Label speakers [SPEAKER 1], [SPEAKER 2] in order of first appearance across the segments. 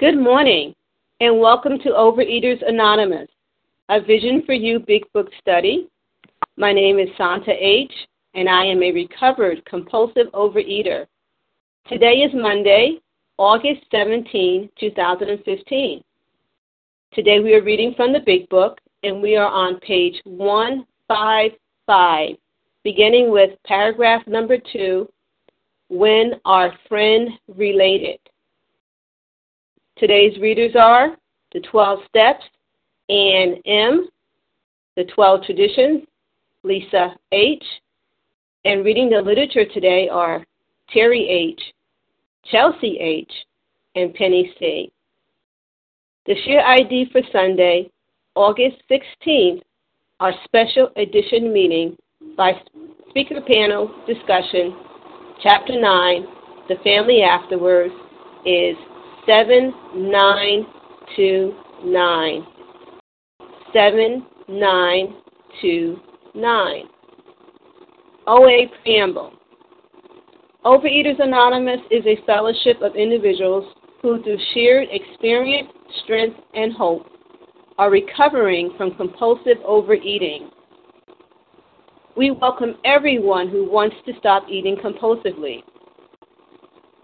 [SPEAKER 1] Good morning, and welcome to Overeaters Anonymous, a Vision for You Big Book study. My name is Santa H., and I am a recovered compulsive overeater. Today is Monday, August 17, 2015. Today we are reading from the Big Book, and we are on page 155, beginning with paragraph number 2 When Our Friend Related. Today's readers are the 12 Steps, Ann M., the 12 Traditions, Lisa H., and reading the literature today are Terry H., Chelsea H., and Penny C. The share ID for Sunday, August 16th, our special edition meeting by speaker panel discussion, Chapter 9, The Family Afterwards, is 7929. 7929. OA Preamble. Overeaters Anonymous is a fellowship of individuals who, through shared experience, strength, and hope, are recovering from compulsive overeating. We welcome everyone who wants to stop eating compulsively.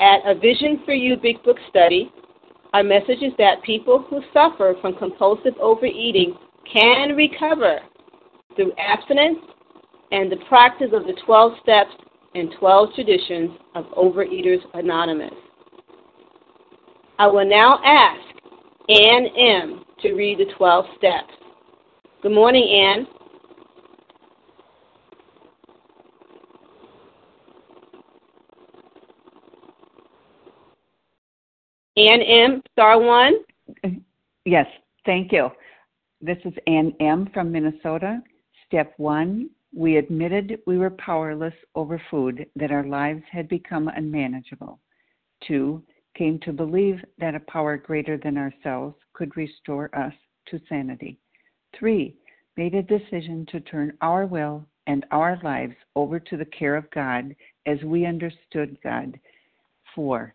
[SPEAKER 1] At a Vision for You Big Book study, our message is that people who suffer from compulsive overeating can recover through abstinence and the practice of the 12 steps and 12 traditions of Overeaters Anonymous. I will now ask Ann M. to read the 12 steps. Good morning, Ann. Ann M., star one.
[SPEAKER 2] Yes, thank you. This is Ann M. from Minnesota. Step one we admitted we were powerless over food, that our lives had become unmanageable. Two, came to believe that a power greater than ourselves could restore us to sanity. Three, made a decision to turn our will and our lives over to the care of God as we understood God. Four,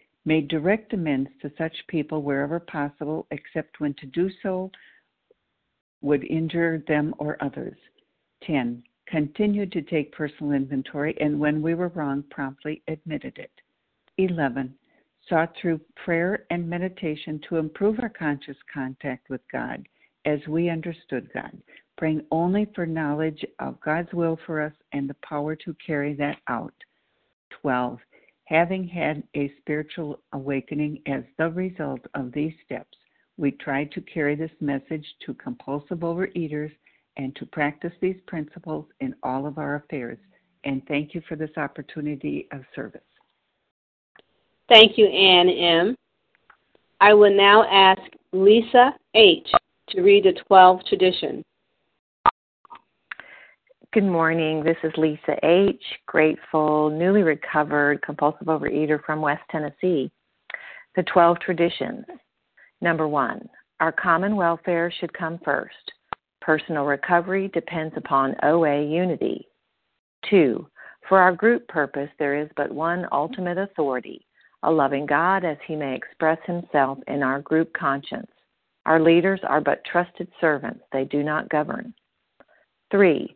[SPEAKER 2] made direct amends to such people wherever possible, except when to do so would injure them or others. 10. Continued to take personal inventory and when we were wrong, promptly admitted it. 11. Sought through prayer and meditation to improve our conscious contact with God as we understood God, praying only for knowledge of God's will for us and the power to carry that out. 12 Having had a spiritual awakening as the result of these steps, we try to carry this message to compulsive overeaters and to practice these principles in all of our affairs. And thank you for this opportunity of service.
[SPEAKER 1] Thank you, Ann M. I will now ask Lisa H. to read the 12 traditions.
[SPEAKER 3] Good morning. This is Lisa H., grateful, newly recovered compulsive overeater from West Tennessee. The 12 traditions. Number one, our common welfare should come first. Personal recovery depends upon OA unity. 2. For our group purpose, there is but one ultimate authority, a loving God as he may express himself in our group conscience. Our leaders are but trusted servants, they do not govern. 3.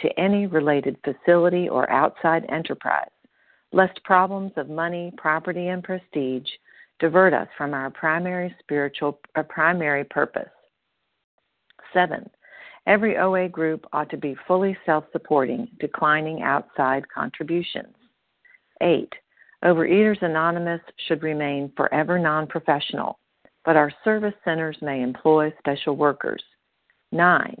[SPEAKER 3] to any related facility or outside enterprise, lest problems of money, property, and prestige divert us from our primary spiritual uh, primary purpose. 7. Every OA group ought to be fully self supporting, declining outside contributions. 8. Overeaters Anonymous should remain forever non professional, but our service centers may employ special workers. 9.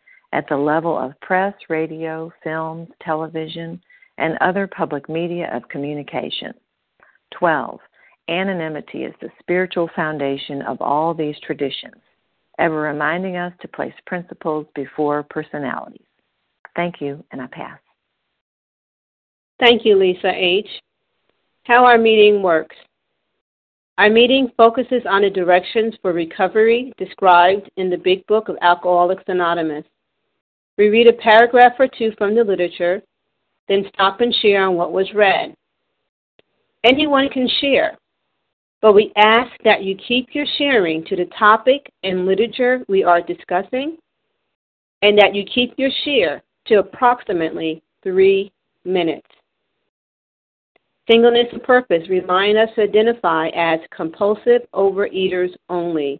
[SPEAKER 3] at the level of press, radio, films, television, and other public media of communication. 12. Anonymity is the spiritual foundation of all these traditions, ever reminding us to place principles before personalities. Thank you, and I pass.
[SPEAKER 1] Thank you, Lisa H. How our meeting works. Our meeting focuses on the directions for recovery described in the Big Book of Alcoholics Anonymous. We read a paragraph or two from the literature, then stop and share on what was read. Anyone can share, but we ask that you keep your sharing to the topic and literature we are discussing, and that you keep your share to approximately three minutes. Singleness of purpose remind us to identify as compulsive overeaters only.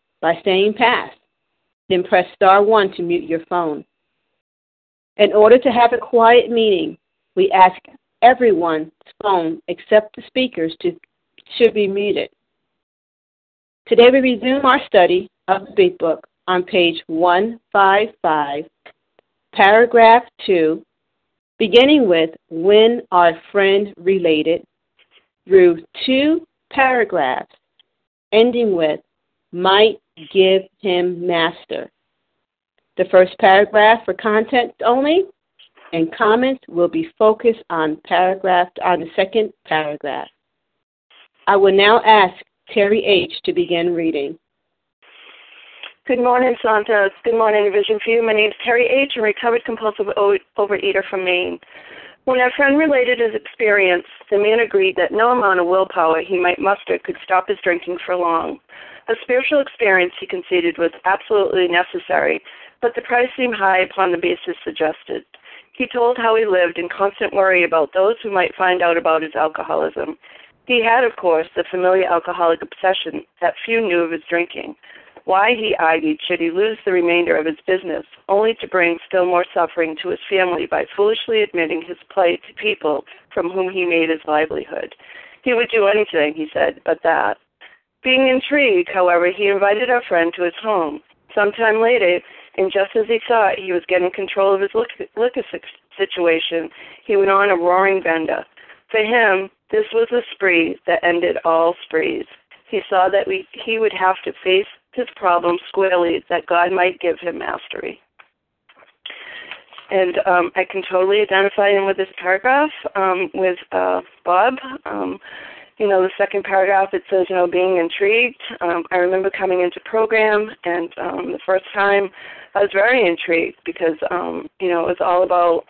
[SPEAKER 1] by saying pass. Then press star 1 to mute your phone. In order to have a quiet meeting, we ask everyone's phone except the speakers to should be muted. Today we resume our study of the Big Book on page 155, paragraph 2, beginning with when our friend related through two paragraphs ending with might give him master. The first paragraph for content only and comments will be focused on paragraph on the second paragraph. I will now ask Terry H. to begin reading.
[SPEAKER 4] Good morning, Santos. Good morning, Vision You. My name is Terry H., a recovered compulsive overeater from Maine. When our friend related his experience, the man agreed that no amount of willpower he might muster could stop his drinking for long. A spiritual experience, he conceded, was absolutely necessary, but the price seemed high upon the basis suggested. He told how he lived in constant worry about those who might find out about his alcoholism. He had, of course, the familiar alcoholic obsession that few knew of his drinking. Why, he argued, should he lose the remainder of his business, only to bring still more suffering to his family by foolishly admitting his plight to people from whom he made his livelihood? He would do anything, he said, but that. Being intrigued, however, he invited our friend to his home. Sometime later, and just as he thought he was getting control of his liquor situation, he went on a roaring bender. For him, this was a spree that ended all sprees. He saw that we, he would have to face his problem squarely, that God might give him mastery. and um, I can totally identify him with this paragraph um, with uh, Bob. Um, you know, the second paragraph it says, you know, being intrigued. Um, I remember coming into program, and um, the first time I was very intrigued because, um, you know, it was all about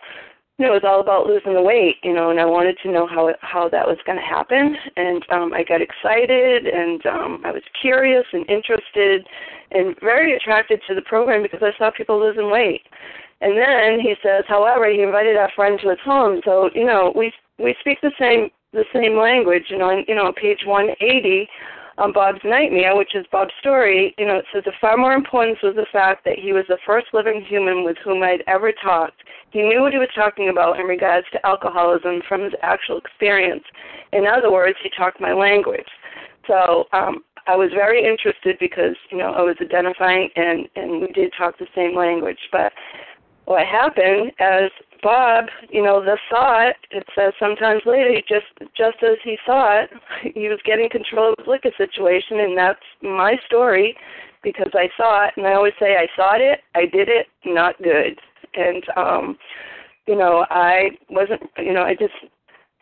[SPEAKER 4] you know, it was all about losing the weight, you know, and I wanted to know how how that was going to happen, and um, I got excited, and um, I was curious and interested, and very attracted to the program because I saw people losing weight. And then he says, however, he invited our friend to his home, so you know, we we speak the same the same language, you know, and you know, page 180 on Bob's Nightmare, which is Bob's story, you know, it says the far more importance was the fact that he was the first living human with whom I'd ever talked. He knew what he was talking about in regards to alcoholism from his actual experience. In other words, he talked my language. So um, I was very interested because, you know, I was identifying and, and we did talk the same language. But what happened as Bob, you know, the thought, it says sometimes later, just just as he thought, he was getting control of his liquor situation, and that's my story because I it, and I always say I thought it, I did it, not good, and um, you know, I wasn't, you know, I just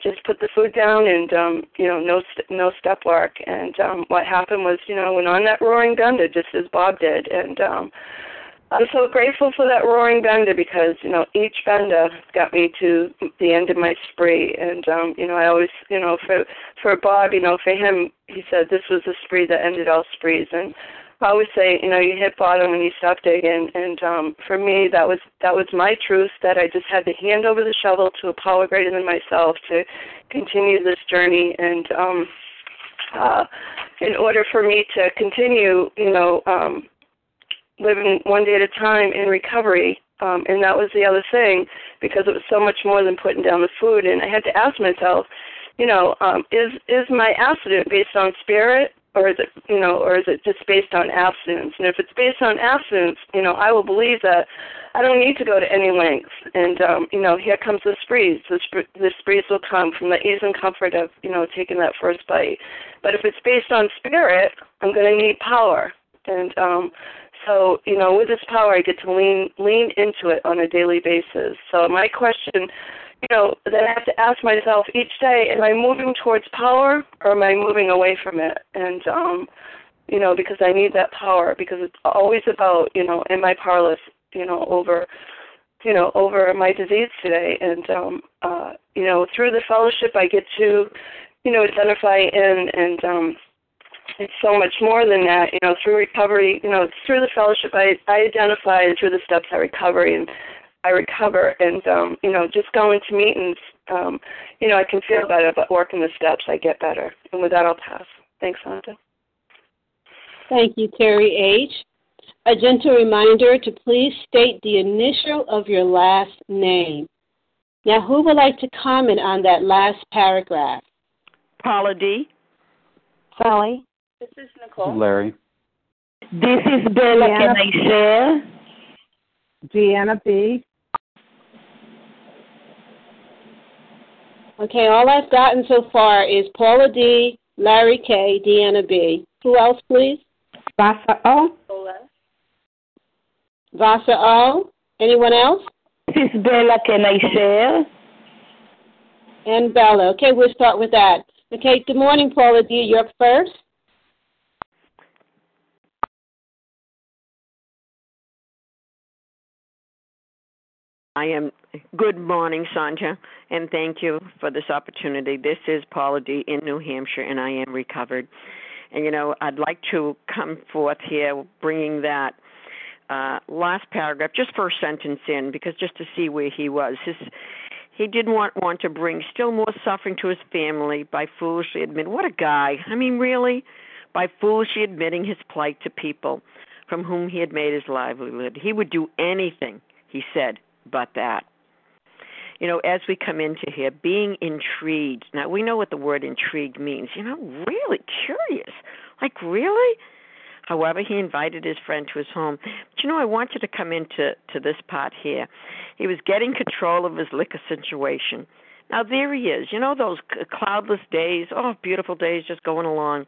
[SPEAKER 4] just put the food down and um you know no st- no step work. And um what happened was you know I went on that roaring bender just as Bob did. And um I'm so grateful for that roaring bender because you know each bender got me to the end of my spree, and um, you know I always you know for for Bob you know for him he said this was the spree that ended all sprees, and I always say you know you hit bottom and you stop digging, and um, for me that was that was my truth that I just had to hand over the shovel to a power greater than myself to continue this journey, and um, uh, in order for me to continue you know um, living one day at a time in recovery. Um, and that was the other thing because it was so much more than putting down the food. And I had to ask myself, you know, um, is is my abstinence based on spirit or is it you know or is it just based on abstinence and if it's based on abstinence you know i will believe that i don't need to go to any lengths and um you know here comes the sprees the, sp- the sprees will come from the ease and comfort of you know taking that first bite but if it's based on spirit i'm going to need power and um so, you know, with this power, I get to lean lean into it on a daily basis. So, my question, you know, that I have to ask myself each day: Am I moving towards power, or am I moving away from it? And, um, you know, because I need that power, because it's always about, you know, am I powerless, you know, over, you know, over my disease today? And, um, uh, you know, through the fellowship, I get to, you know, identify in and um, it's so much more than that. You know, through recovery, you know, through the fellowship, I I identify and through the steps I recover and I recover, and um, you know, just going to meetings, um, you know, I can feel better, but working the steps, I get better. And with that, I'll pass. Thanks, Santa.
[SPEAKER 1] Thank you, Terry H. A gentle reminder to please state the initial of your last name. Now, who would like to comment on that last paragraph?
[SPEAKER 5] Paula D.
[SPEAKER 6] Sally.
[SPEAKER 4] This is Nicole.
[SPEAKER 7] This is Larry.
[SPEAKER 5] This is Bella. Can I share?
[SPEAKER 6] Deanna B.
[SPEAKER 1] Okay, all I've gotten so far is Paula D, Larry K, Deanna B. Who else, please?
[SPEAKER 6] Vasa O.
[SPEAKER 1] Vasa O. Anyone else?
[SPEAKER 5] This is Bella. Can I share?
[SPEAKER 1] And Bella. Okay, we'll start with that. Okay, good morning, Paula D. You're up first.
[SPEAKER 5] I am. Good morning, Sandra, and thank you for this opportunity. This is Paula D. in New Hampshire, and I am recovered. And you know, I'd like to come forth here bringing that uh, last paragraph, just first sentence in, because just to see where he was. His, he didn't want want to bring still more suffering to his family by foolishly admitting. What a guy! I mean, really, by foolishly admitting his plight to people from whom he had made his livelihood. He would do anything, he said, but that. You know, as we come into here, being intrigued. Now, we know what the word intrigued means. You know, really curious. Like, really? However, he invited his friend to his home. But you know, I want you to come into to this part here. He was getting control of his liquor situation. Now there he is. You know those cloudless days, oh, beautiful days, just going along.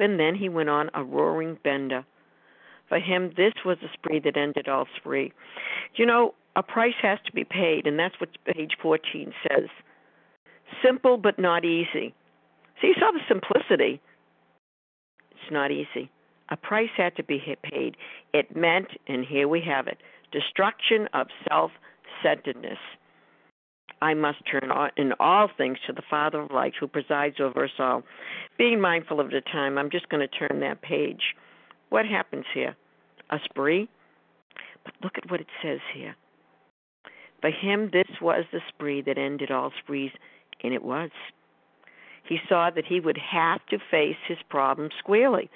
[SPEAKER 5] And then he went on a roaring bender. For him, this was a spree that ended all spree. You know, A price has to be paid, and that's what page 14 says. Simple but not easy. So you saw the simplicity. It's not easy. A price had to be paid. It meant, and here we have it, destruction of self centeredness. I must turn in all things to the Father of lights who presides over us all. Being mindful of the time, I'm just going to turn that page. What happens here? A spree? But look at what it says here. For him, this was the spree that ended all sprees, and it was. He saw that he would have to face his problems squarely.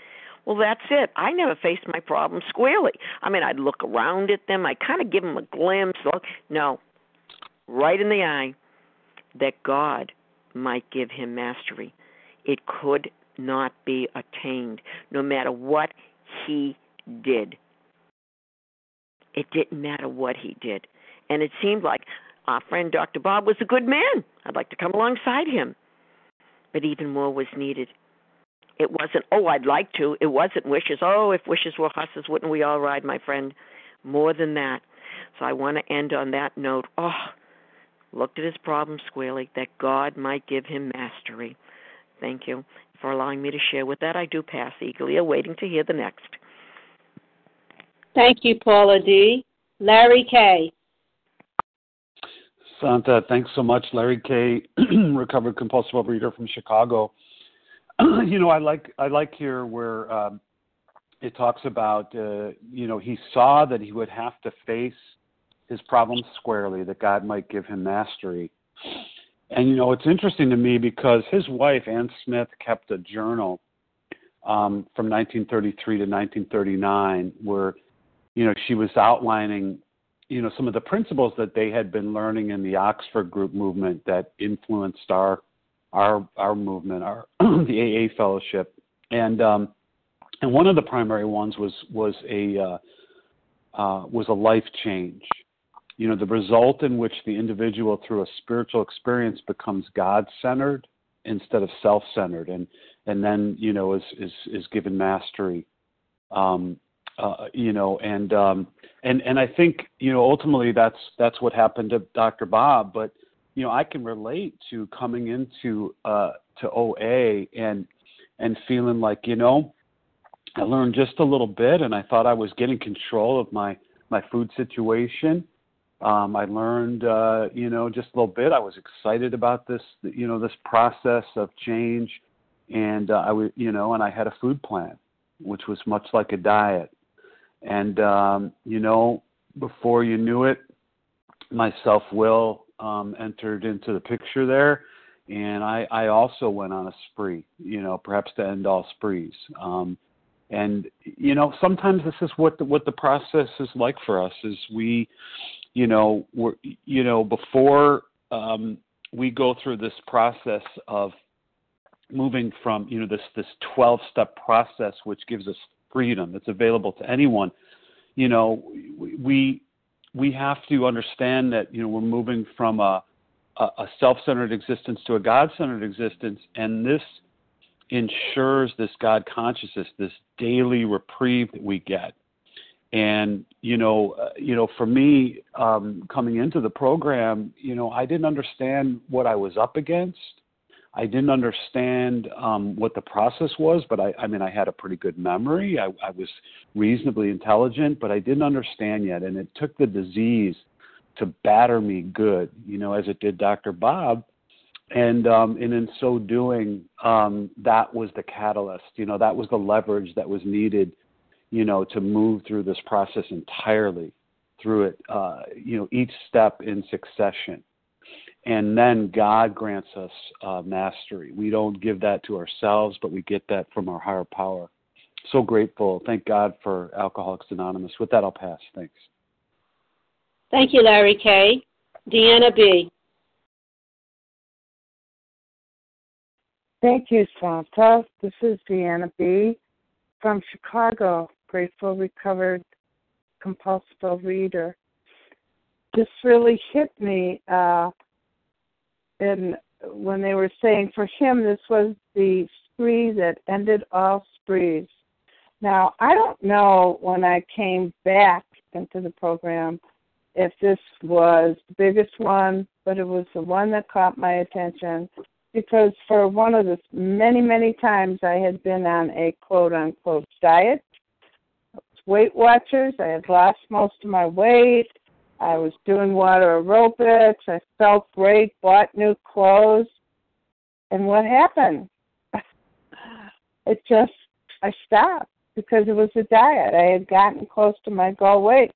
[SPEAKER 5] Well, that's it. I never faced my problems squarely. I mean, I'd look around at them, I kind of give them a glimpse. Look, no, right in the eye, that God might give him mastery. It could not be attained, no matter what he did. It didn't matter what he did. And it seemed like our friend Dr. Bob was a good man. I'd like to come alongside him. But even more was needed. It wasn't, oh, I'd like to. It wasn't wishes. Oh, if wishes were horses, wouldn't we all ride, my friend? More than that. So I want to end on that note. Oh, looked at his problem squarely, that God might give him mastery. Thank you for allowing me to share. With that, I do pass, eagerly awaiting to hear the next.
[SPEAKER 1] Thank you, Paula D. Larry K.
[SPEAKER 7] Santa, thanks so much. Larry K., recovered compulsive overeater from Chicago. you know, I like I like here where um, it talks about uh, you know he saw that he would have to face his problems squarely, that God might give him mastery. And you know, it's interesting to me because his wife Anne Smith kept a journal um, from 1933 to 1939, where you know she was outlining you know some of the principles that they had been learning in the Oxford Group movement that influenced our our our movement, our the AA fellowship, and um, and one of the primary ones was was a uh, uh, was a life change. You know, the result in which the individual, through a spiritual experience, becomes God centered instead of self centered, and and then you know is is is given mastery. Um, uh, you know, and um, and and I think you know ultimately that's that's what happened to Dr. Bob. But you know, I can relate to coming into uh, to OA and and feeling like you know, I learned just a little bit, and I thought I was getting control of my my food situation. Um, I learned, uh, you know, just a little bit. I was excited about this, you know, this process of change, and uh, I was, you know, and I had a food plan, which was much like a diet and, um, you know, before you knew it, my self will um, entered into the picture there. And I, I also went on a spree, you know, perhaps to end all sprees. Um, and you know, sometimes this is what the, what the process is like for us. Is we, you know, we're you know before um, we go through this process of moving from you know this this 12 step process which gives us freedom that's available to anyone you know we we have to understand that you know we're moving from a a self-centered existence to a god-centered existence and this ensures this god consciousness this daily reprieve that we get. And you know uh, you know for me um coming into the program you know i didn't understand what i was up against I didn't understand um, what the process was, but I, I mean, I had a pretty good memory. I, I was reasonably intelligent, but I didn't understand yet. And it took the disease to batter me good, you know, as it did Dr. Bob. And um, and in so doing, um, that was the catalyst. You know, that was the leverage that was needed, you know, to move through this process entirely, through it, uh, you know, each step in succession and then God grants us uh, mastery. We don't give that to ourselves, but we get that from our higher power. So grateful. Thank God for Alcoholics Anonymous. With that, I'll pass. Thanks.
[SPEAKER 1] Thank you, Larry K. Deanna B.
[SPEAKER 6] Thank you, Santa. This is Deanna B. from Chicago, grateful recovered compulsive reader. This really hit me. Uh, and when they were saying for him this was the spree that ended all sprees. Now I don't know when I came back into the program if this was the biggest one, but it was the one that caught my attention because for one of the many, many times I had been on a quote unquote diet, Weight Watchers, I had lost most of my weight. I was doing water aerobics. I felt great, bought new clothes. And what happened? it just, I stopped because it was a diet. I had gotten close to my goal weight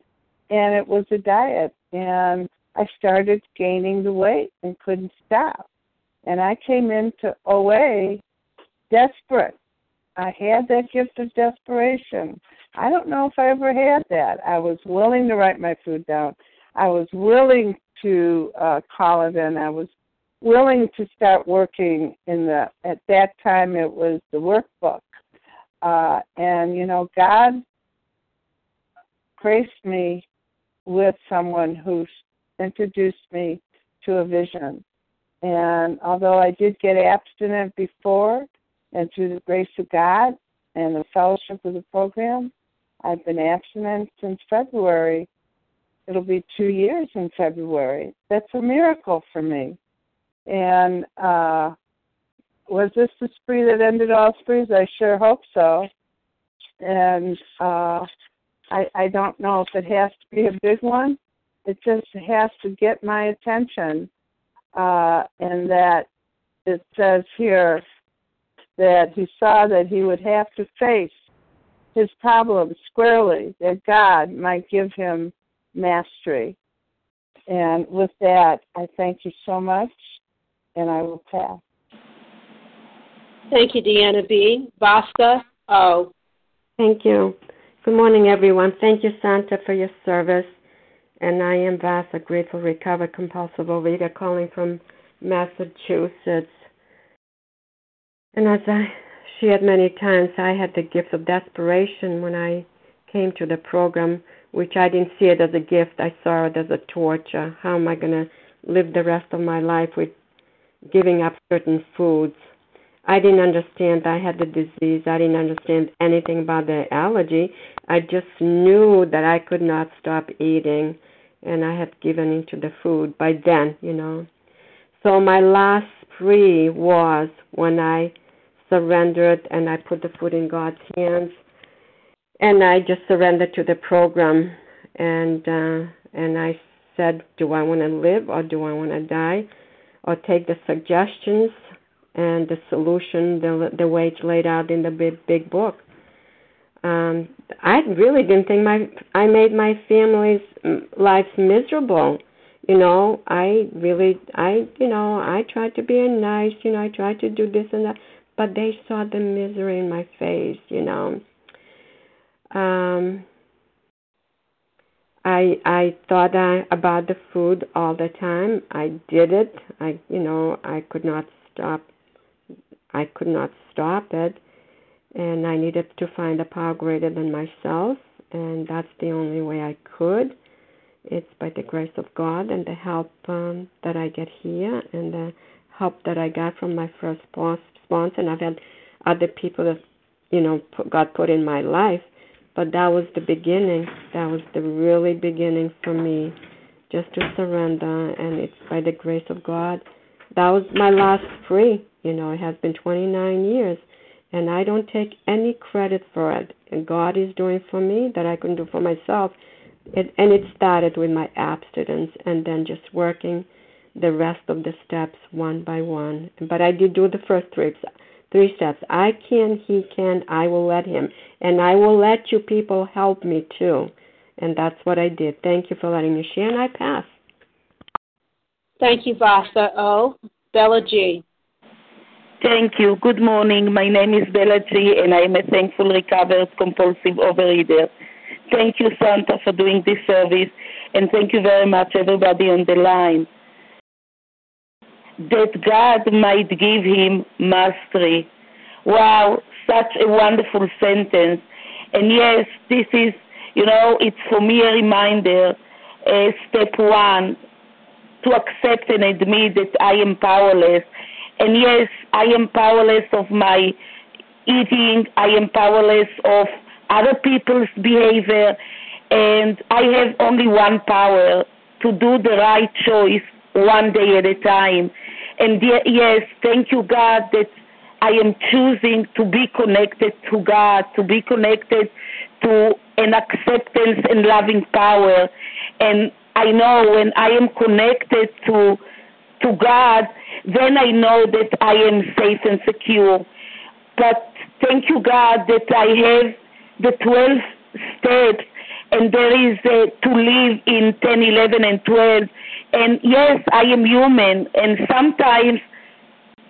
[SPEAKER 6] and it was a diet. And I started gaining the weight and couldn't stop. And I came into OA desperate. I had that gift of desperation. I don't know if I ever had that. I was willing to write my food down. I was willing to uh, call it in. I was willing to start working in the. At that time, it was the workbook, uh, and you know, God graced me with someone who introduced me to a vision. And although I did get abstinent before, and through the grace of God and the fellowship of the program, I've been abstinent since February. It'll be two years in February. That's a miracle for me. And uh, was this the spree that ended all sprees? I sure hope so. And uh, I, I don't know if it has to be a big one. It just has to get my attention. Uh, and that it says here that he saw that he would have to face his problems squarely, that God might give him mastery. And with that, I thank you so much, and I will pass.
[SPEAKER 1] Thank you, Deanna B. Vasa O.
[SPEAKER 8] Thank you. Good morning, everyone. Thank you, Santa, for your service. And I am Vasa, grateful, recovered, compulsive overeater, calling from Massachusetts. And as I shared many times, I had the gift of desperation when I came to the program, which I didn't see it as a gift. I saw it as a torture. How am I going to live the rest of my life with giving up certain foods? I didn't understand I had the disease. I didn't understand anything about the allergy. I just knew that I could not stop eating, and I had given into the food by then, you know. So my last spree was when I surrendered and I put the food in God's hands, and I just surrendered to the program, and uh, and I said, do I want to live or do I want to die, or take the suggestions and the solution the the way it's laid out in the big big book. Um, I really didn't think my I made my family's lives miserable. You know, I really I you know I tried to be nice. You know, I tried to do this and that, but they saw the misery in my face. You know. Um, I I thought I, about the food all the time. I did it. I you know I could not stop I could not stop it, and I needed to find a power greater than myself, and that's the only way I could. It's by the grace of God and the help um, that I get here, and the help that I got from my first sponsor. And I've had other people that, you know, God put in my life, but that was the beginning. That was the really beginning for me, just to surrender, and it's by the grace of God. That was my last free you know, it has been 29 years, and I don't take any credit for it. And God is doing for me that I couldn't do for myself. It, and it started with my abstinence and then just working the rest of the steps one by one. But I did do the first three three steps. I can, he can, I will let him. And I will let you people help me too. And that's what I did. Thank you for letting me share, and I pass.
[SPEAKER 1] Thank you, Vasa O. Bella G.
[SPEAKER 9] Thank you. Good morning. My name is Bella G, and I am a thankful recovered compulsive overeater. Thank you, Santa, for doing this service, and thank you very much, everybody on the line. That God might give him mastery. Wow, such a wonderful sentence. And yes, this is, you know, it's for me a reminder, uh, step one, to accept and admit that I am powerless and yes, I am powerless of my eating, I am powerless of other people's behavior, and I have only one power to do the right choice one day at a time. And yes, thank you, God, that I am choosing to be connected to God, to be connected to an acceptance and loving power. And I know when I am connected to to God, then I know that I am safe and secure. But thank you, God, that I have the 12 steps and there is uh, to live in 10, 11, and 12. And yes, I am human, and sometimes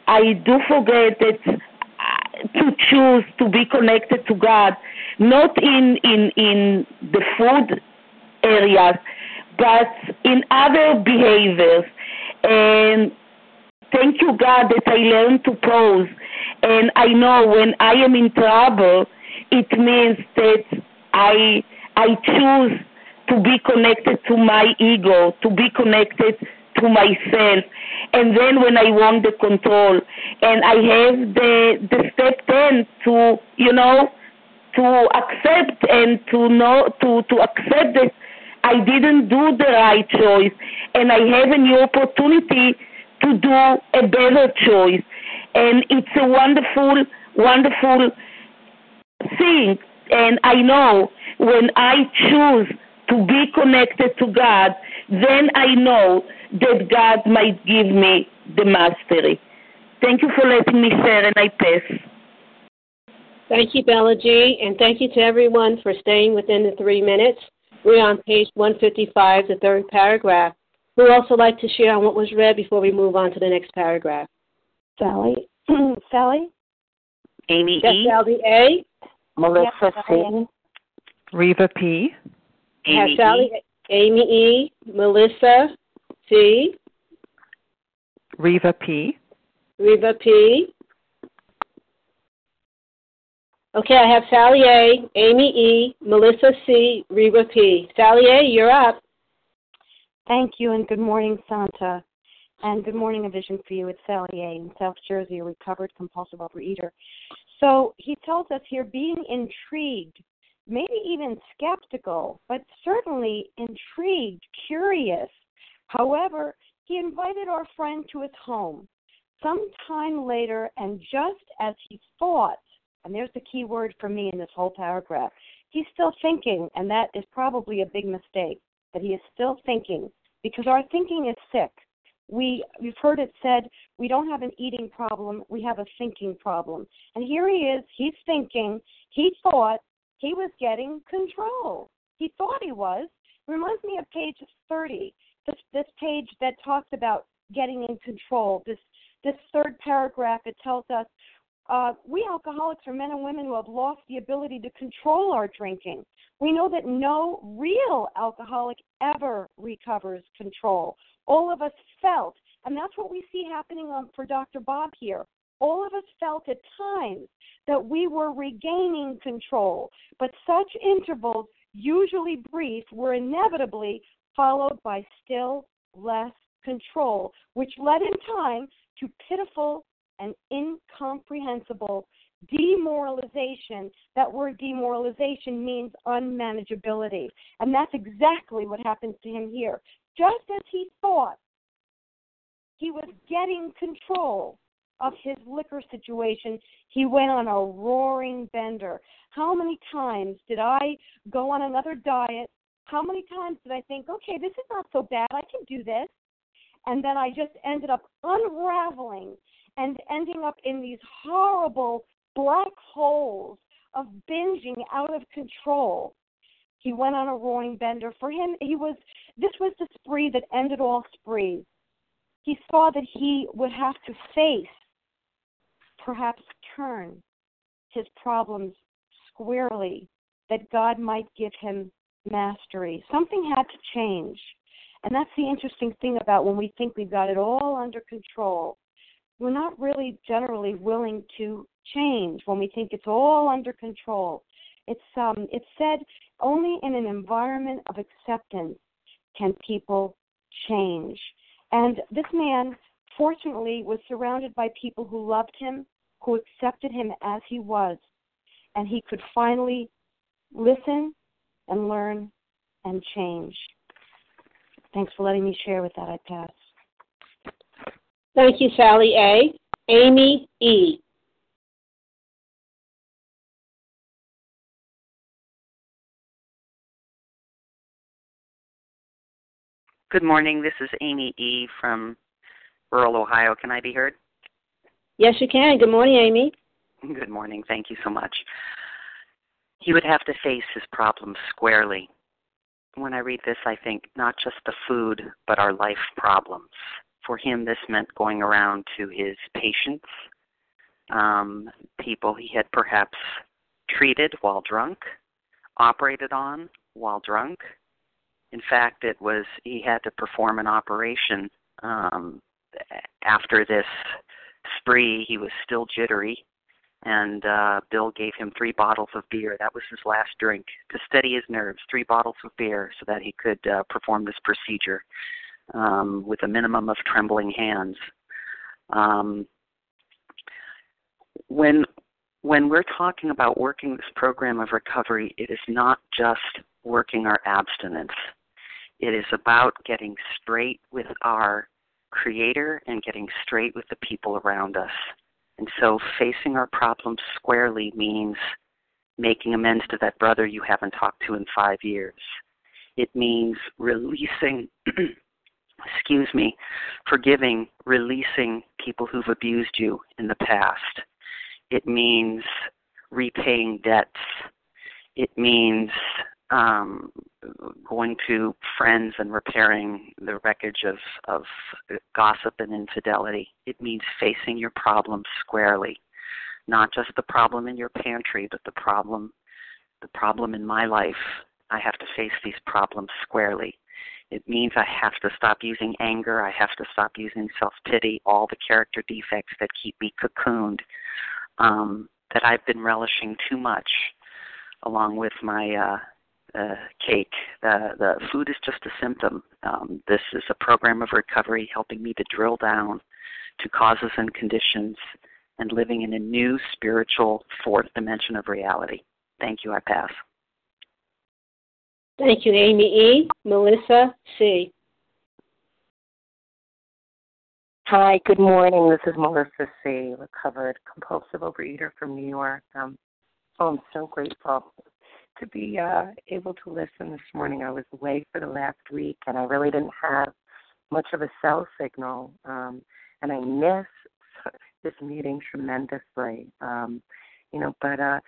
[SPEAKER 9] I do forget that uh, to choose to be connected to God, not in in in the food areas, but in other behaviors. And thank you, God, that I learned to pause. And I know when I am in trouble, it means that I I choose to be connected to my ego, to be connected to myself. And then when I want the control, and I have the the step ten to you know to accept and to know to to accept that I didn't do the right choice, and I have a new opportunity to do a better choice. And it's a wonderful, wonderful thing. And I know when I choose to be connected to God, then I know that God might give me the mastery. Thank you for letting me share, and I pass.
[SPEAKER 1] Thank you, Bella G, and thank you to everyone for staying within the three minutes. We're on page 155, the third paragraph. We'd also like to share on what was read before we move on to the next paragraph?
[SPEAKER 10] Sally. Sally?
[SPEAKER 3] Amy
[SPEAKER 1] Yes,
[SPEAKER 3] E.
[SPEAKER 1] Sally A.
[SPEAKER 3] Melissa C.
[SPEAKER 11] Reva P.
[SPEAKER 1] Have
[SPEAKER 3] Amy
[SPEAKER 1] Sally,
[SPEAKER 3] E.
[SPEAKER 1] Amy E. Melissa C.
[SPEAKER 11] Reva P.
[SPEAKER 1] Reva P. Okay, I have Sally A, Amy E, Melissa C, Reva P. Sally A, you're up.
[SPEAKER 10] Thank you, and good morning, Santa. And good morning, A Vision for You. It's Sally A. in South Jersey, a recovered compulsive overeater. So he tells us here being intrigued, maybe even skeptical, but certainly intrigued, curious. However, he invited our friend to his home. Some time later, and just as he thought, and there's the key word for me in this whole paragraph, he's still thinking, and that is probably a big mistake, that he is still thinking, because our thinking is sick. We we've heard it said we don't have an eating problem, we have a thinking problem. And here he is, he's thinking, he thought he was getting control. He thought he was. Reminds me of page 30, this this page that talks about getting in control. This this third paragraph it tells us uh, we alcoholics are men and women who have lost the ability to control our drinking. We know that no real alcoholic ever recovers control. All of us felt, and that's what we see happening on, for Dr. Bob here. All of us felt at times that we were regaining control, but such intervals, usually brief, were inevitably followed by still less control, which led in time to pitiful and incomprehensible demoralization. That word demoralization means unmanageability. And that's exactly what happens to him here. Just as he thought he was getting control of his liquor situation, he went on a roaring bender. How many times did I go on another diet? How many times did I think, okay, this is not so bad, I can do this? And then I just ended up unraveling and ending up in these horrible black holes of binging out of control. He went on a roaring bender. For him, he was this was the spree that ended all sprees. He saw that he would have to face, perhaps turn his problems squarely, that God might give him mastery. Something had to change. And that's the interesting thing about when we think we've got it all under control. We're not really generally willing to change when we think it's all under control. It's um it's said only in an environment of acceptance can people change. And this man fortunately was surrounded by people who loved him, who accepted him as he was, and he could finally listen and learn and change. Thanks for letting me share with that. I pass.
[SPEAKER 1] Thank you, Sally A. Amy E.
[SPEAKER 12] Good morning. This is Amy E. from rural Ohio. Can I be heard?
[SPEAKER 1] Yes, you can. Good morning, Amy.
[SPEAKER 12] Good morning. Thank you so much. He would have to face his problems squarely. When I read this, I think not just the food, but our life problems. For him, this meant going around to his patients, um, people he had perhaps treated while drunk, operated on while drunk. In fact, it was he had to perform an operation um, after this spree. He was still jittery, and uh, Bill gave him three bottles of beer. That was his last drink to steady his nerves. Three bottles of beer so that he could uh, perform this procedure um, with a minimum of trembling hands. Um, when when we're talking about working this program of recovery, it is not just working our abstinence. It is about getting straight with our Creator and getting straight with the people around us. And so facing our problems squarely means making amends to that brother you haven't talked to in five years. It means releasing, excuse me, forgiving, releasing people who've abused you in the past. It means repaying debts. It means um, going to friends and repairing the wreckage of, of gossip and infidelity. It means facing your problems squarely, not just the problem in your pantry, but the problem, the problem in my life. I have to face these problems squarely. It means I have to stop using anger. I have to stop using self pity, all the character defects that keep me cocooned, um, that I've been relishing too much, along with my uh, uh, cake. The, the food is just a symptom. Um, this is a program of recovery helping me to drill down to causes and conditions and living in a new spiritual fourth dimension of reality. Thank you. I pass.
[SPEAKER 1] Thank you, Amy E. Melissa C.
[SPEAKER 13] Hi, good morning. This is Melissa C., recovered compulsive overeater from New York. Um, oh, I'm so grateful to be uh, able to listen this morning. I was away for the last week, and I really didn't have much of a cell signal, um, and I miss this meeting tremendously. Um, you know, but uh,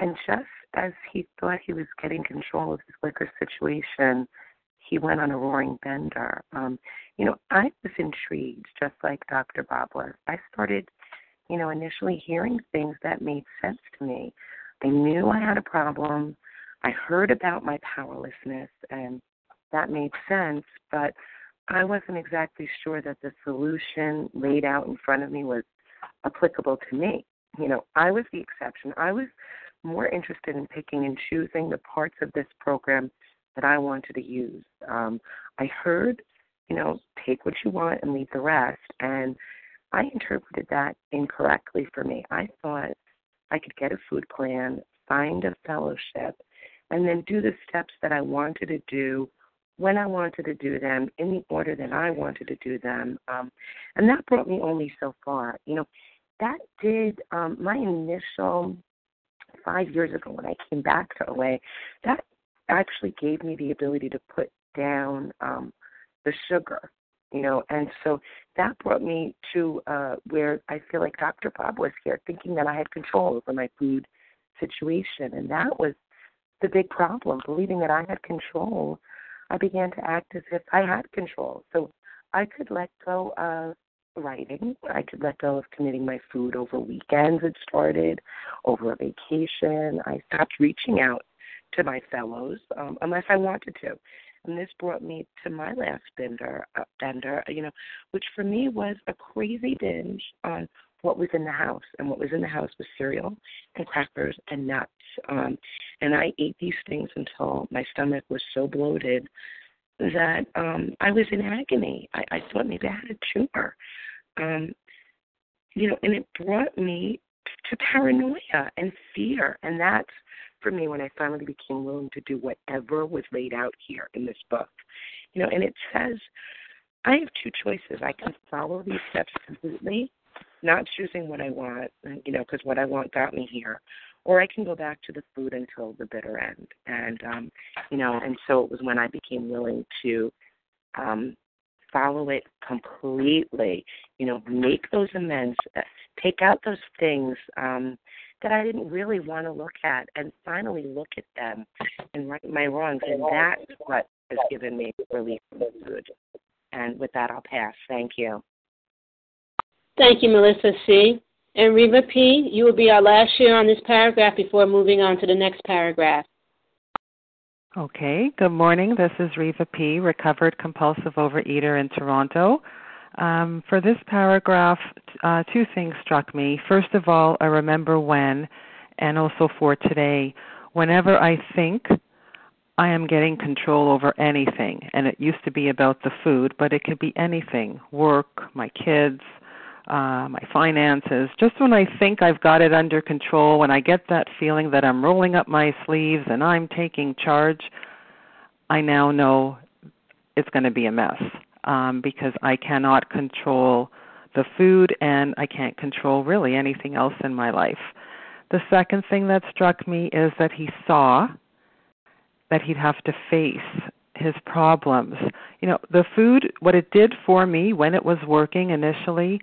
[SPEAKER 13] and just as he thought he was getting control of his liquor situation, he went on a roaring bender. Um, you know, I was intrigued, just like Dr. Bob was. I started, you know, initially hearing things that made sense to me. I knew I had a problem. I heard about my powerlessness, and that made sense, but I wasn't exactly sure that the solution laid out in front of me was applicable to me. You know, I was the exception. I was more interested in picking and choosing the parts of this program that I wanted to use. Um, I heard, you know, take what you want and leave the rest, and I interpreted that incorrectly for me. I thought I could get a food plan, find a fellowship, and then do the steps that I wanted to do when I wanted to do them in the order that I wanted to do them. Um, and that brought me only so far. You know, that did um, my initial five years ago when I came back to OA, that actually gave me the ability to put down um, the sugar, you know, and so that brought me to uh, where I feel like Dr. Bob was here, thinking that I had control over my food situation, and that was the big problem. Believing that I had control, I began to act as if I had control. So I could let go of writing. I could let go of committing my food over weekends, it started, over a vacation. I stopped reaching out to my fellows um, unless I wanted to. And this brought me to my last bender, uh, bender, you know, which for me was a crazy binge on what was in the house. And what was in the house was cereal and crackers and nuts. Um, and I ate these things until my stomach was so bloated that um, I was in agony. I, I thought maybe I had a tumor. Um, you know, and it brought me to paranoia and fear. And that's for me when I finally became willing to do whatever was laid out here in this book. You know, and it says I have two choices. I can follow these steps completely, not choosing what I want, you know, because what I want got me here, or I can go back to the food until the bitter end. And um, you know, and so it was when I became willing to um follow it completely, you know, make those amends, uh, take out those things um that I didn't really want to look at and finally look at them and right my wrongs and that's what has given me relief from the food. And with that I'll pass. Thank you.
[SPEAKER 1] Thank you, Melissa C. And Reva P., you will be our last share on this paragraph before moving on to the next paragraph.
[SPEAKER 11] Okay, good morning. This is Reva P., recovered compulsive overeater in Toronto. Um, for this paragraph, uh, two things struck me. First of all, I remember when, and also for today, whenever I think I am getting control over anything, and it used to be about the food, but it could be anything work, my kids, uh, my finances. Just when I think I've got it under control, when I get that feeling that I'm rolling up my sleeves and I'm taking charge, I now know it's going to be a mess um, because I cannot control the food and I can't control really anything else in my life. The second thing that struck me is that he saw that he'd have to face his problems. You know, the food, what it did for me when it was working initially,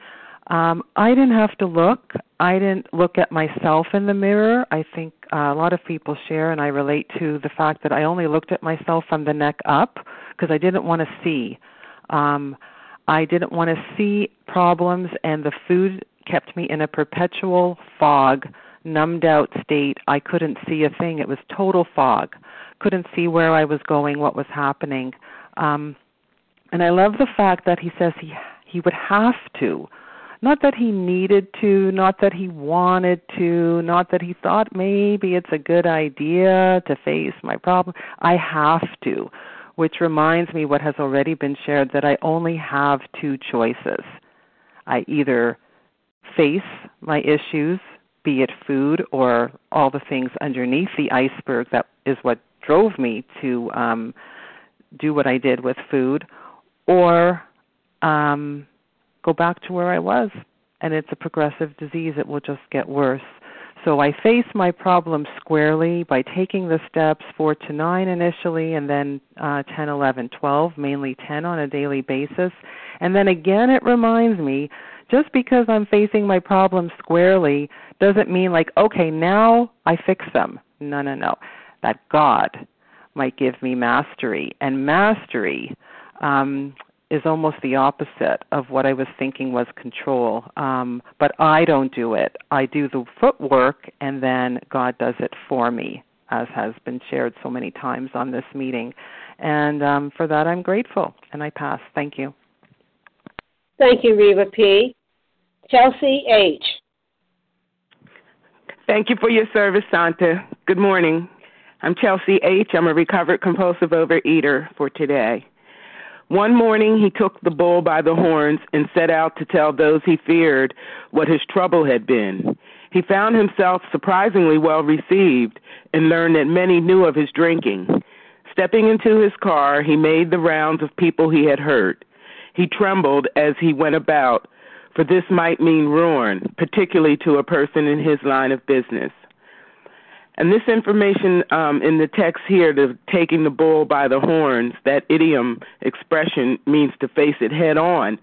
[SPEAKER 11] um, I didn't have to look. I didn't look at myself in the mirror. I think uh, a lot of people share, and I relate to the fact that I only looked at myself from the neck up because I didn't want to see um, I didn't want to see problems, and the food kept me in a perpetual fog, numbed out state. I couldn't see a thing. It was total fog. Couldn't see where I was going, what was happening. Um, and I love the fact that he says he he would have to. Not that he needed to, not that he wanted to, not that he thought maybe it's a good idea to face my problem. I have to which reminds me what has already been shared that I only have two choices. I either face my issues, be it food or all the things underneath the iceberg that is what drove me to um, do what I did with food, or um, go back to where I was. And it's a progressive disease, it will just get worse. So I face my problem squarely by taking the steps 4 to 9 initially, and then uh, 10, 11, 12, mainly 10 on a daily basis. And then again, it reminds me just because I'm facing my problems squarely doesn't mean like, okay, now I fix them. No, no, no. That God might give me mastery. And mastery um, is almost the opposite of what I was thinking was control. Um, but I don't do it. I do the footwork, and then God does it for me, as has been shared so many times on this meeting. And um, for that, I'm grateful. And I pass. Thank you.
[SPEAKER 1] Thank you, Reva P. Chelsea H.
[SPEAKER 14] Thank you for your service, Santa. Good morning. I'm Chelsea H. I'm a recovered compulsive overeater for today. One morning he took the bull by the horns and set out to tell those he feared what his trouble had been. He found himself surprisingly well received and learned that many knew of his drinking. Stepping into his car, he made the rounds of people he had hurt. He trembled as he went about, for this might mean ruin, particularly to a person in his line of business. And this information um, in the text here, the taking the bull by the horns, that idiom expression means to face it head on.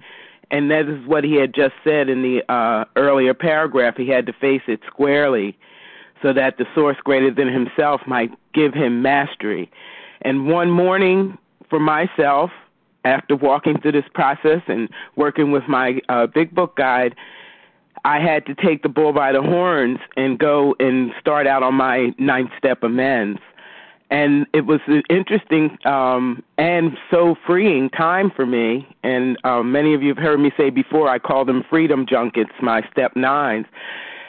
[SPEAKER 14] And that is what he had just said in the uh, earlier paragraph. He had to face it squarely so that the source greater than himself might give him mastery. And one morning for myself, after walking through this process and working with my uh, big book guide, I had to take the bull by the horns and go and start out on my ninth step amends. And it was an interesting um, and so freeing time for me. And um, many of you have heard me say before, I call them freedom junkets, my step nines.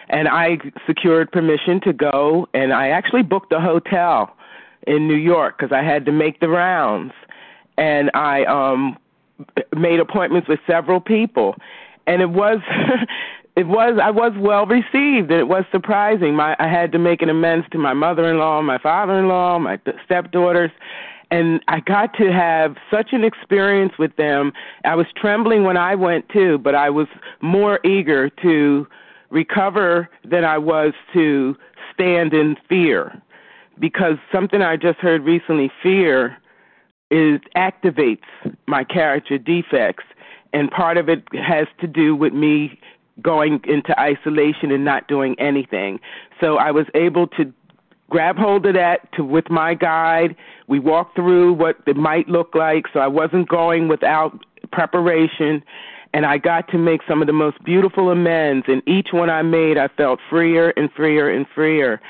[SPEAKER 14] And I secured permission to go, and I actually booked a hotel in New York because I had to make the rounds. And I um, made appointments with several people and it was it was I was well received and it was surprising. My I had to make an amends to my mother-in-law, my father-in-law, my stepdaughters, and I got to have such an experience with them. I was trembling when I went too, but I was more eager to recover than I was to stand in fear. Because something I just heard recently, fear is activates my character defects and part of it has to do with me going into isolation and not doing anything. So I was able to grab hold of that to with my guide. We walked through what it might look like, so I wasn't going without preparation. And I got to make some of the most beautiful amends. And each one I made, I felt freer and freer and freer.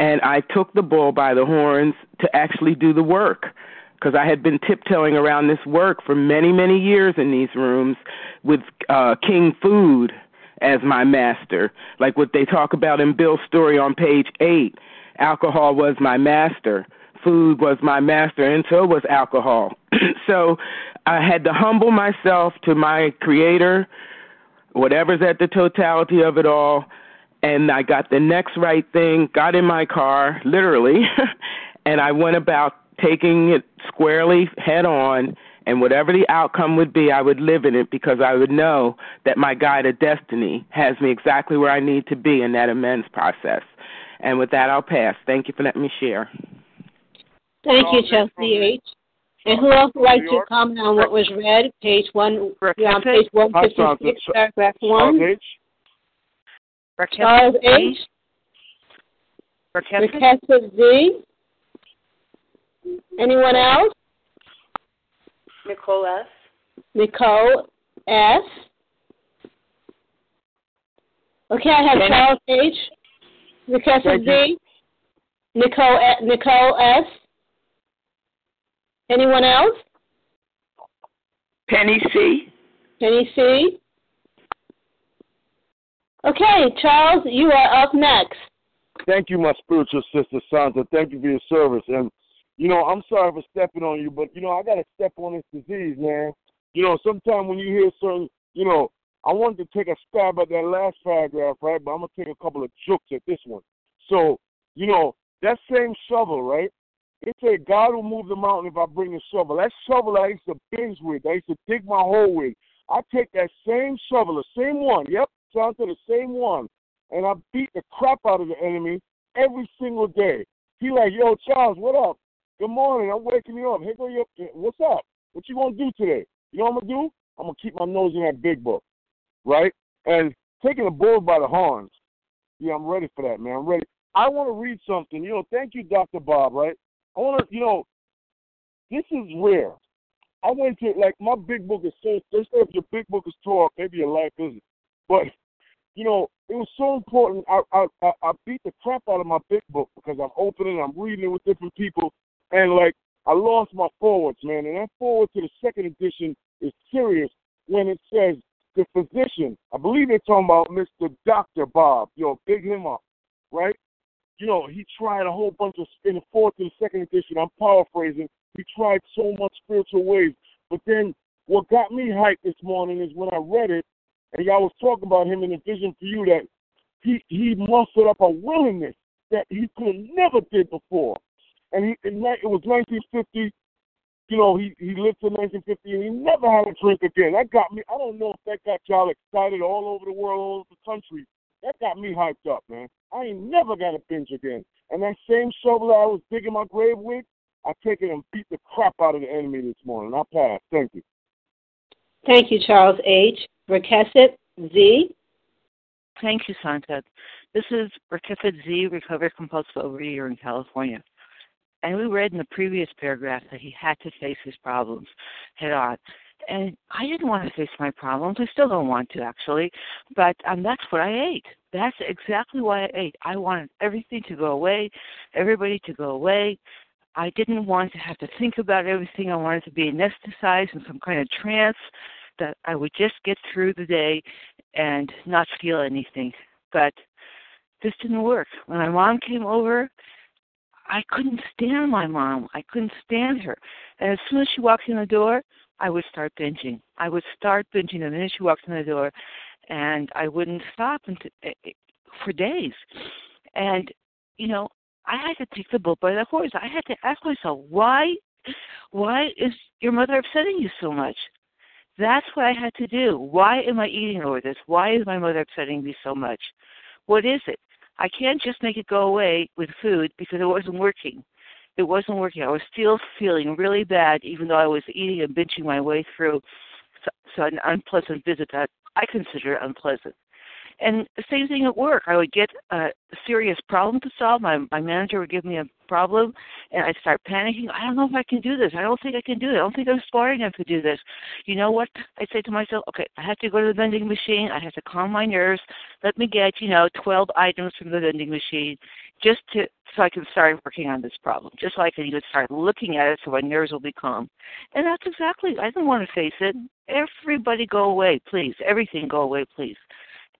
[SPEAKER 14] And I took the bull by the horns to actually do the work because I had been tiptoeing around this work for many, many years in these rooms with uh, King Food as my master, like what they talk about in Bill's story on page eight. Alcohol was my master, food was my master, and so was alcohol. so I had to humble myself to my creator, whatever's at the totality of it all. And I got the next right thing, got in my car, literally, and I went about taking it squarely head on and whatever the outcome would be, I would live in it because I would know that my guide of destiny has me exactly where I need to be in that amends process. And with that, I'll pass. Thank you for letting me share.
[SPEAKER 1] Thank you, Chelsea H. And who else would like to comment on what was read? Page one, yeah, on page one fifty six, paragraph one. Charles H. Rakesa Z. Anyone else?
[SPEAKER 4] Nicole S.
[SPEAKER 1] Nicole S. Okay, I have Charles H. Rakesa Z. Nicole uh, Nicole S. Anyone else?
[SPEAKER 15] Penny C.
[SPEAKER 1] Penny C. Okay, Charles, you are up next.
[SPEAKER 16] Thank you, my spiritual sister Santa. Thank you for your service. And you know, I'm sorry for stepping on you, but you know, I gotta step on this disease, man. You know, sometimes when you hear certain, you know, I wanted to take a stab at that last paragraph, right? But I'm gonna take a couple of jokes at this one. So, you know, that same shovel, right? It said God will move the mountain if I bring a shovel. That shovel I used to binge with, I used to dig my hole with. I take that same shovel, the same one, yep, down to the same one, and I beat the crap out of the enemy every single day. He like, yo, Charles, what up? Good morning. I'm waking you up. Here go your. What's up? What you gonna do today? You know what I'm gonna do? I'm gonna keep my nose in that big book, right? And taking the bull by the horns. Yeah, I'm ready for that, man. I'm ready. I want to read something. You know, thank you, Dr. Bob. Right? I want to. You know, this is rare. I went to like my big book is so. They say if your big book is tall, maybe your life isn't. But you know, it was so important. I I I beat the crap out of my big book because I'm opening, I'm reading it with different people, and like I lost my forewords, man. And that foreword to the second edition is serious when it says the physician. I believe they're talking about Mr. Doctor Bob. Yo, big him up, right? You know, he tried a whole bunch of in the fourth and second edition. I'm paraphrasing. He tried so much spiritual ways, but then what got me hyped this morning is when I read it, and y'all was talking about him in the vision for you that he he mustered up a willingness that he could never did before and he it was 1950. You know, he he lived to 1950, and he never had a drink again. That got me. I don't know if that got y'all excited all over the world, all over the country. That got me hyped up, man. I ain't never got a binge again. And that same shovel that I was digging my grave with, I take it and beat the crap out of the enemy this morning. I pass. Thank you.
[SPEAKER 1] Thank you, Charles H. Rakesset Z.
[SPEAKER 17] Thank you, Santa. This is Rakesset Z, recovered compulsive overeater in California. And we read in the previous paragraph that he had to face his problems head on. And I didn't want to face my problems. I still don't want to, actually. But um, that's what I ate. That's exactly why I ate. I wanted everything to go away, everybody to go away. I didn't want to have to think about everything. I wanted to be anesthetized in some kind of trance that I would just get through the day and not feel anything. But this didn't work. When my mom came over, I couldn't stand my mom. I couldn't stand her. And as soon as she walked in the door, I would start binging. I would start binging the minute she walked in the door. and I wouldn't stop until, eh, eh, for days. And you know, I had to take the bull by the horns. I had to ask myself, why, why is your mother upsetting you so much? That's what I had to do. Why am I eating over this? Why is my mother upsetting me so much? What is it? I can't just make it go away with food because it wasn't working. It wasn't working. I was still feeling really bad, even though I was eating and binging my way through so, so an unpleasant visit that I consider unpleasant. And the same thing at work. I would get a serious problem to solve. My my manager would give me a problem, and I'd start panicking. I don't know if I can do this. I don't think I can do it. I don't think I'm smart enough to do this. You know what? I'd say to myself, okay, I have to go to the vending machine. I have to calm my nerves. Let me get you know 12 items from the vending machine, just to so I can start working on this problem. Just so I can even start looking at it, so my nerves will be calm. And that's exactly. I didn't want to face it. Everybody go away, please. Everything go away, please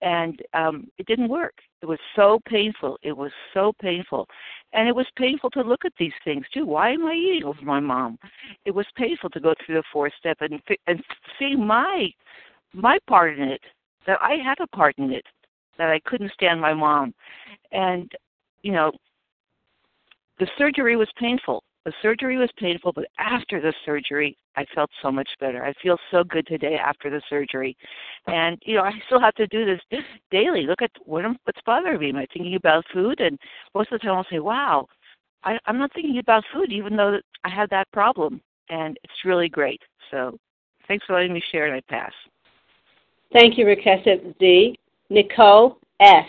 [SPEAKER 17] and um, it didn't work. It was so painful. It was so painful, and it was painful to look at these things too. Why am I eating over my mom? It was painful to go through the fourth step and and see my my part in it. That I had a part in it. That I couldn't stand my mom, and you know, the surgery was painful. The surgery was painful, but after the surgery, I felt so much better. I feel so good today after the surgery, and you know I still have to do this daily. Look at what I'm, what's bothering me. Am I thinking about food? And most of the time I'll say, "Wow, I, I'm not thinking about food, even though I have that problem." And it's really great. So, thanks for letting me share, and I pass.
[SPEAKER 1] Thank you, Rakesa Z. Nicole S.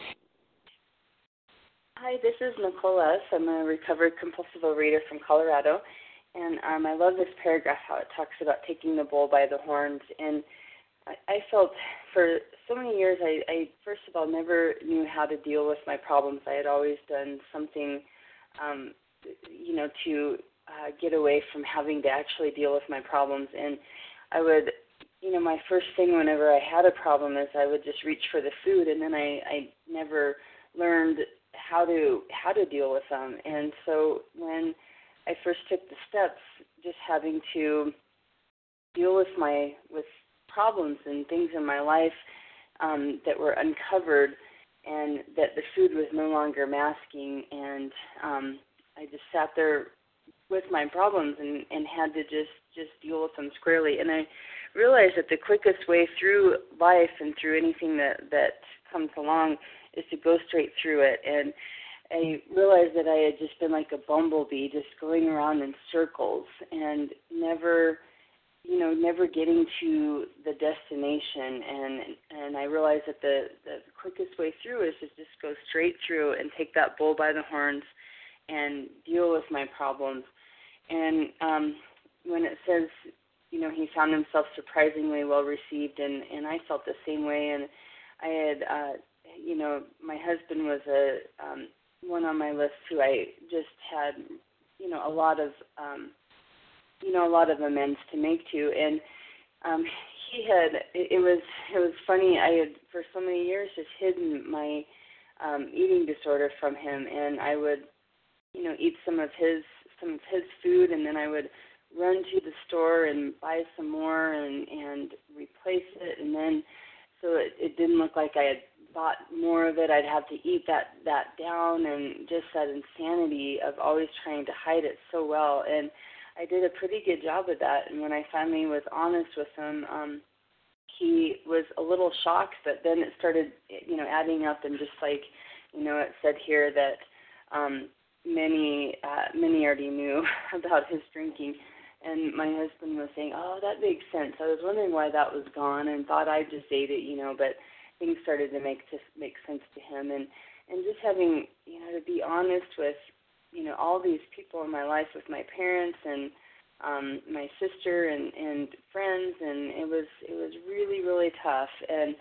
[SPEAKER 15] Hi, this is Nicole S. I'm a recovered compulsive reader from Colorado. And um, I love this paragraph how it talks about taking the bull by the horns. And I, I felt for so many years, I, I first of all never knew how to deal with my problems. I had always done something, um, you know, to uh, get away from having to actually deal with my problems. And I would, you know, my first thing whenever I had a problem is I would just reach for the food, and then I, I never learned how to how to deal with them. And so when I first took the steps, just having to deal with my with problems and things in my life um, that were uncovered, and that the food was no longer masking, and um, I just sat there with my problems and and had to just just deal with them squarely. And I realized that the quickest way through life and through anything that that comes along is to go straight through it. And I realized that I had just been like a bumblebee, just going around in circles and never, you know, never getting to the destination. And and I realized that the the quickest way through is to just go straight through and take that bull by the horns and deal with my problems. And um, when it says, you know, he found himself surprisingly well received, and and I felt the same way. And I had uh, you know, my husband was a um, one on my list who I just had, you know, a lot of, um, you know, a lot of amends to make to, and um, he had. It, it was it was funny. I had for so many years just hidden my um, eating disorder from him, and I would, you know, eat some of his some of his food, and then I would run to the store and buy some more and and replace it, and then so it, it didn't look like I had bought more of it, I'd have to eat that that down, and just that insanity of always trying to hide it so well. And I did a pretty good job of that. And when I finally was honest with him, um, he was a little shocked. But then it started, you know, adding up, and just like, you know, it said here that um, many uh, many already knew about his drinking. And my husband was saying, "Oh, that makes sense." I was wondering why that was gone, and thought I just ate it, you know, but things started to make to make sense to him. And and just having you know to be honest with you know all these people in my life with my parents and um my sister and and friends and it was it was really really tough. And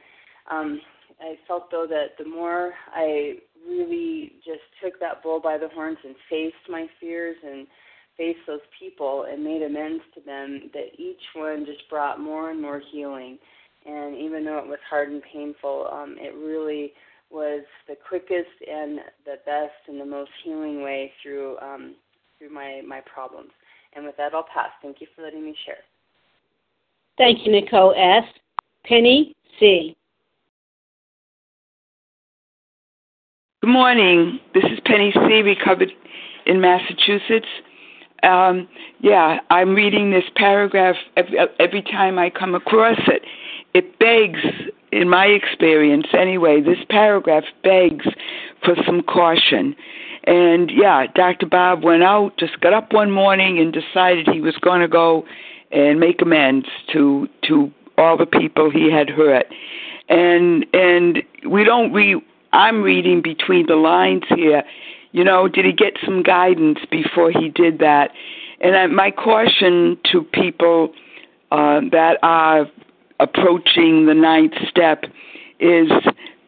[SPEAKER 15] um I felt though that the more I really just took that bull by the horns and faced my fears and faced those people and made amends to them that each one just brought more and more healing and even though it was hard and painful, um, it really was the quickest and the best and the most healing way through um, through my my problems. And with that, I'll pass. Thank you for letting me share.
[SPEAKER 1] Thank you, Nicole S. Penny C.
[SPEAKER 18] Good morning. This is Penny C. Recovered in Massachusetts. Um, yeah, I'm reading this paragraph every, every time I come across it. It begs, in my experience anyway, this paragraph begs for some caution. And yeah, Dr. Bob went out, just got up one morning and decided he was going to go and make amends to to all the people he had hurt. And and we don't we I'm reading between the lines here. You know, did he get some guidance before he did that? And I, my caution to people uh, that are approaching the ninth step is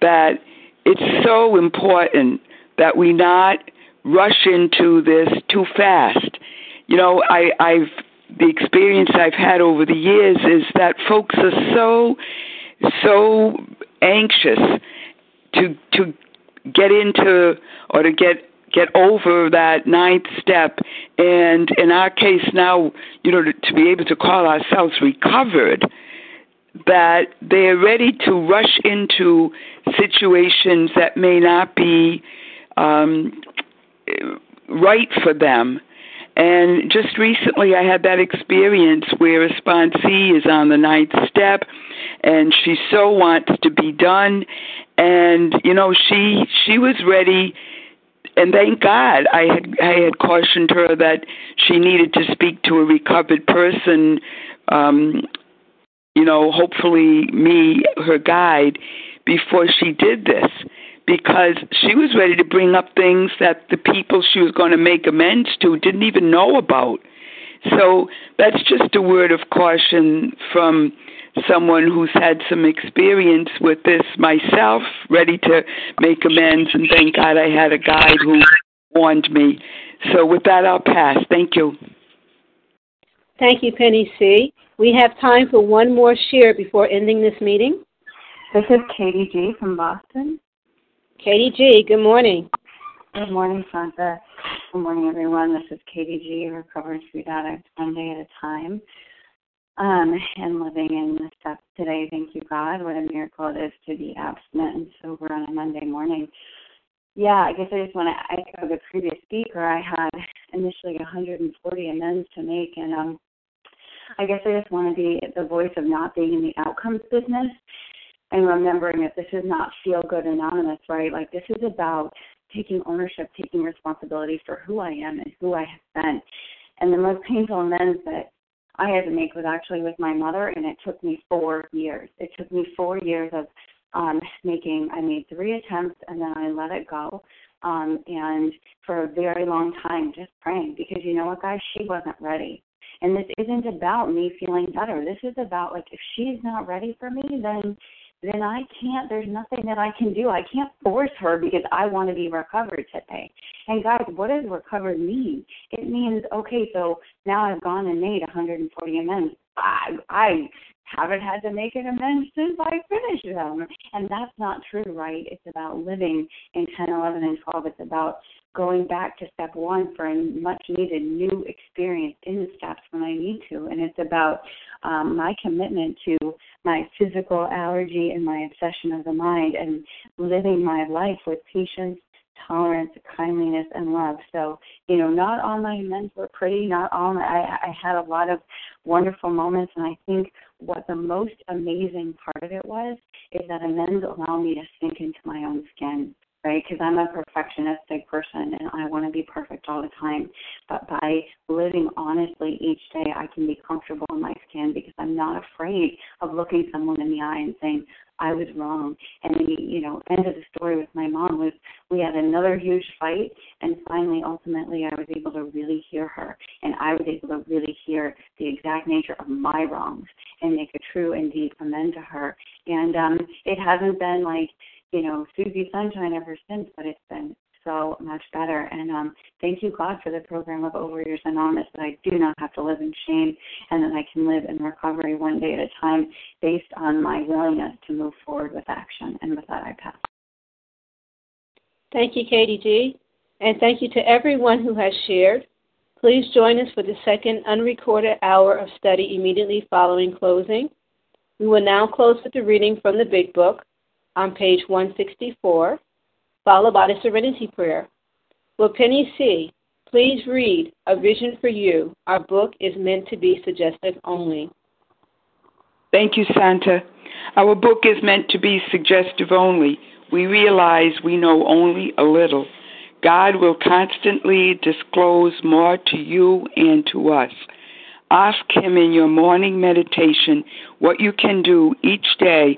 [SPEAKER 18] that it's so important that we not rush into this too fast. You know, I, I've the experience I've had over the years is that folks are so so anxious to to get into or to get get over that ninth step and in our case now you know to, to be able to call ourselves recovered that they're ready to rush into situations that may not be um, right for them and just recently, I had that experience where a sponsee is on the ninth step, and she so wants to be done, and you know she she was ready. And thank God, I had I had cautioned her that she needed to speak to a recovered person. Um, you know, hopefully me, her guide, before she did this because she was ready to bring up things that the people she was going to make amends to didn't even know about. So that's just a word of caution from someone who's had some experience with this myself, ready to make amends, and thank God I had a guide who warned me. So with that, I'll pass. Thank you.
[SPEAKER 1] Thank you, Penny C. We have time for one more share before ending this meeting.
[SPEAKER 19] This is Katie G. from Boston.
[SPEAKER 1] Katie G., good morning.
[SPEAKER 19] Good morning, Santa. Good morning, everyone. This is Katie G., recovered food addict, one day at a time, um, and living in the steps today. Thank you, God. What a miracle it is to be abstinent and sober on a Monday morning. Yeah, I guess I just want to echo the previous speaker. I had initially 140 amends to make, and um, I guess I just want to be the voice of not being in the outcomes business and remembering that this is not feel good anonymous, right? Like this is about taking ownership, taking responsibility for who I am and who I have been. And the most painful amends that I had to make was actually with my mother, and it took me four years. It took me four years of um, making. I made three attempts, and then I let it go. Um, and for a very long time, just praying because you know what, guys, she wasn't ready. And this isn't about me feeling better. This is about like if she's not ready for me, then then I can't, there's nothing that I can do. I can't force her because I want to be recovered today. And guys, what does recovered mean? It means, okay, so now I've gone and made 140 amends. I, I haven't had to make an amends since I finished them. And that's not true, right? It's about living in 10, 11, and 12. It's about going back to step one for a much needed new experience in the steps when I need to. And it's about um, my commitment to my physical allergy and my obsession of the mind and living my life with patience, tolerance, kindliness, and love. So, you know, not all my amends were pretty. Not all my, I, I had a lot of wonderful moments, and I think what the most amazing part of it was is that amends allow me to sink into my own skin right? Because I'm a perfectionistic person and I want to be perfect all the time. But by living honestly each day, I can be comfortable in my skin because I'm not afraid of looking someone in the eye and saying, I was wrong. And the, you know, end of the story with my mom was we had another huge fight and finally ultimately I was able to really hear her and I was able to really hear the exact nature of my wrongs and make a true and deep amend to her. And um it hasn't been like you know, Susie Sunshine ever since, but it's been so much better. And um, thank you, God, for the program of Overeaters Anonymous that I do not have to live in shame and that I can live in recovery one day at a time based on my willingness to move forward with action. And with that, I pass.
[SPEAKER 1] Thank you, Katie G. And thank you to everyone who has shared. Please join us for the second unrecorded hour of study immediately following closing. We will now close with the reading from the Big Book, on page 164, followed by the Serenity Prayer. Will Penny C. please read A Vision for You? Our book is meant to be suggestive only.
[SPEAKER 18] Thank you, Santa. Our book is meant to be suggestive only. We realize we know only a little. God will constantly disclose more to you and to us. Ask Him in your morning meditation what you can do each day